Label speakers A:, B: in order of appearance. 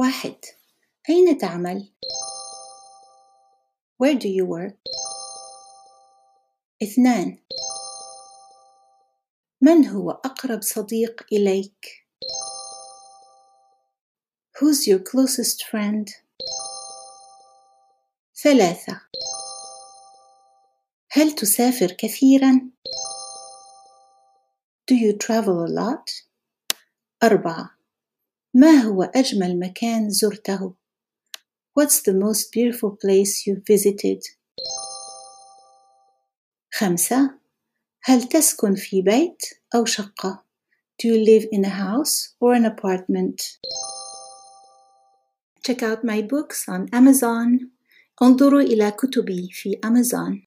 A: واحد أين تعمل؟ Where do you work? اثنان من هو أقرب صديق إليك؟ Who's your closest friend? ثلاثة هل تسافر كثيرا؟ Do you travel a lot? أربعة ما هو أجمل مكان زرته؟ What's the most beautiful place you visited? خمسة هل تسكن في بيت أو شقة؟ Do you live in a house or an apartment? Check out my books on Amazon. انظروا إلى كتبي في أمازون.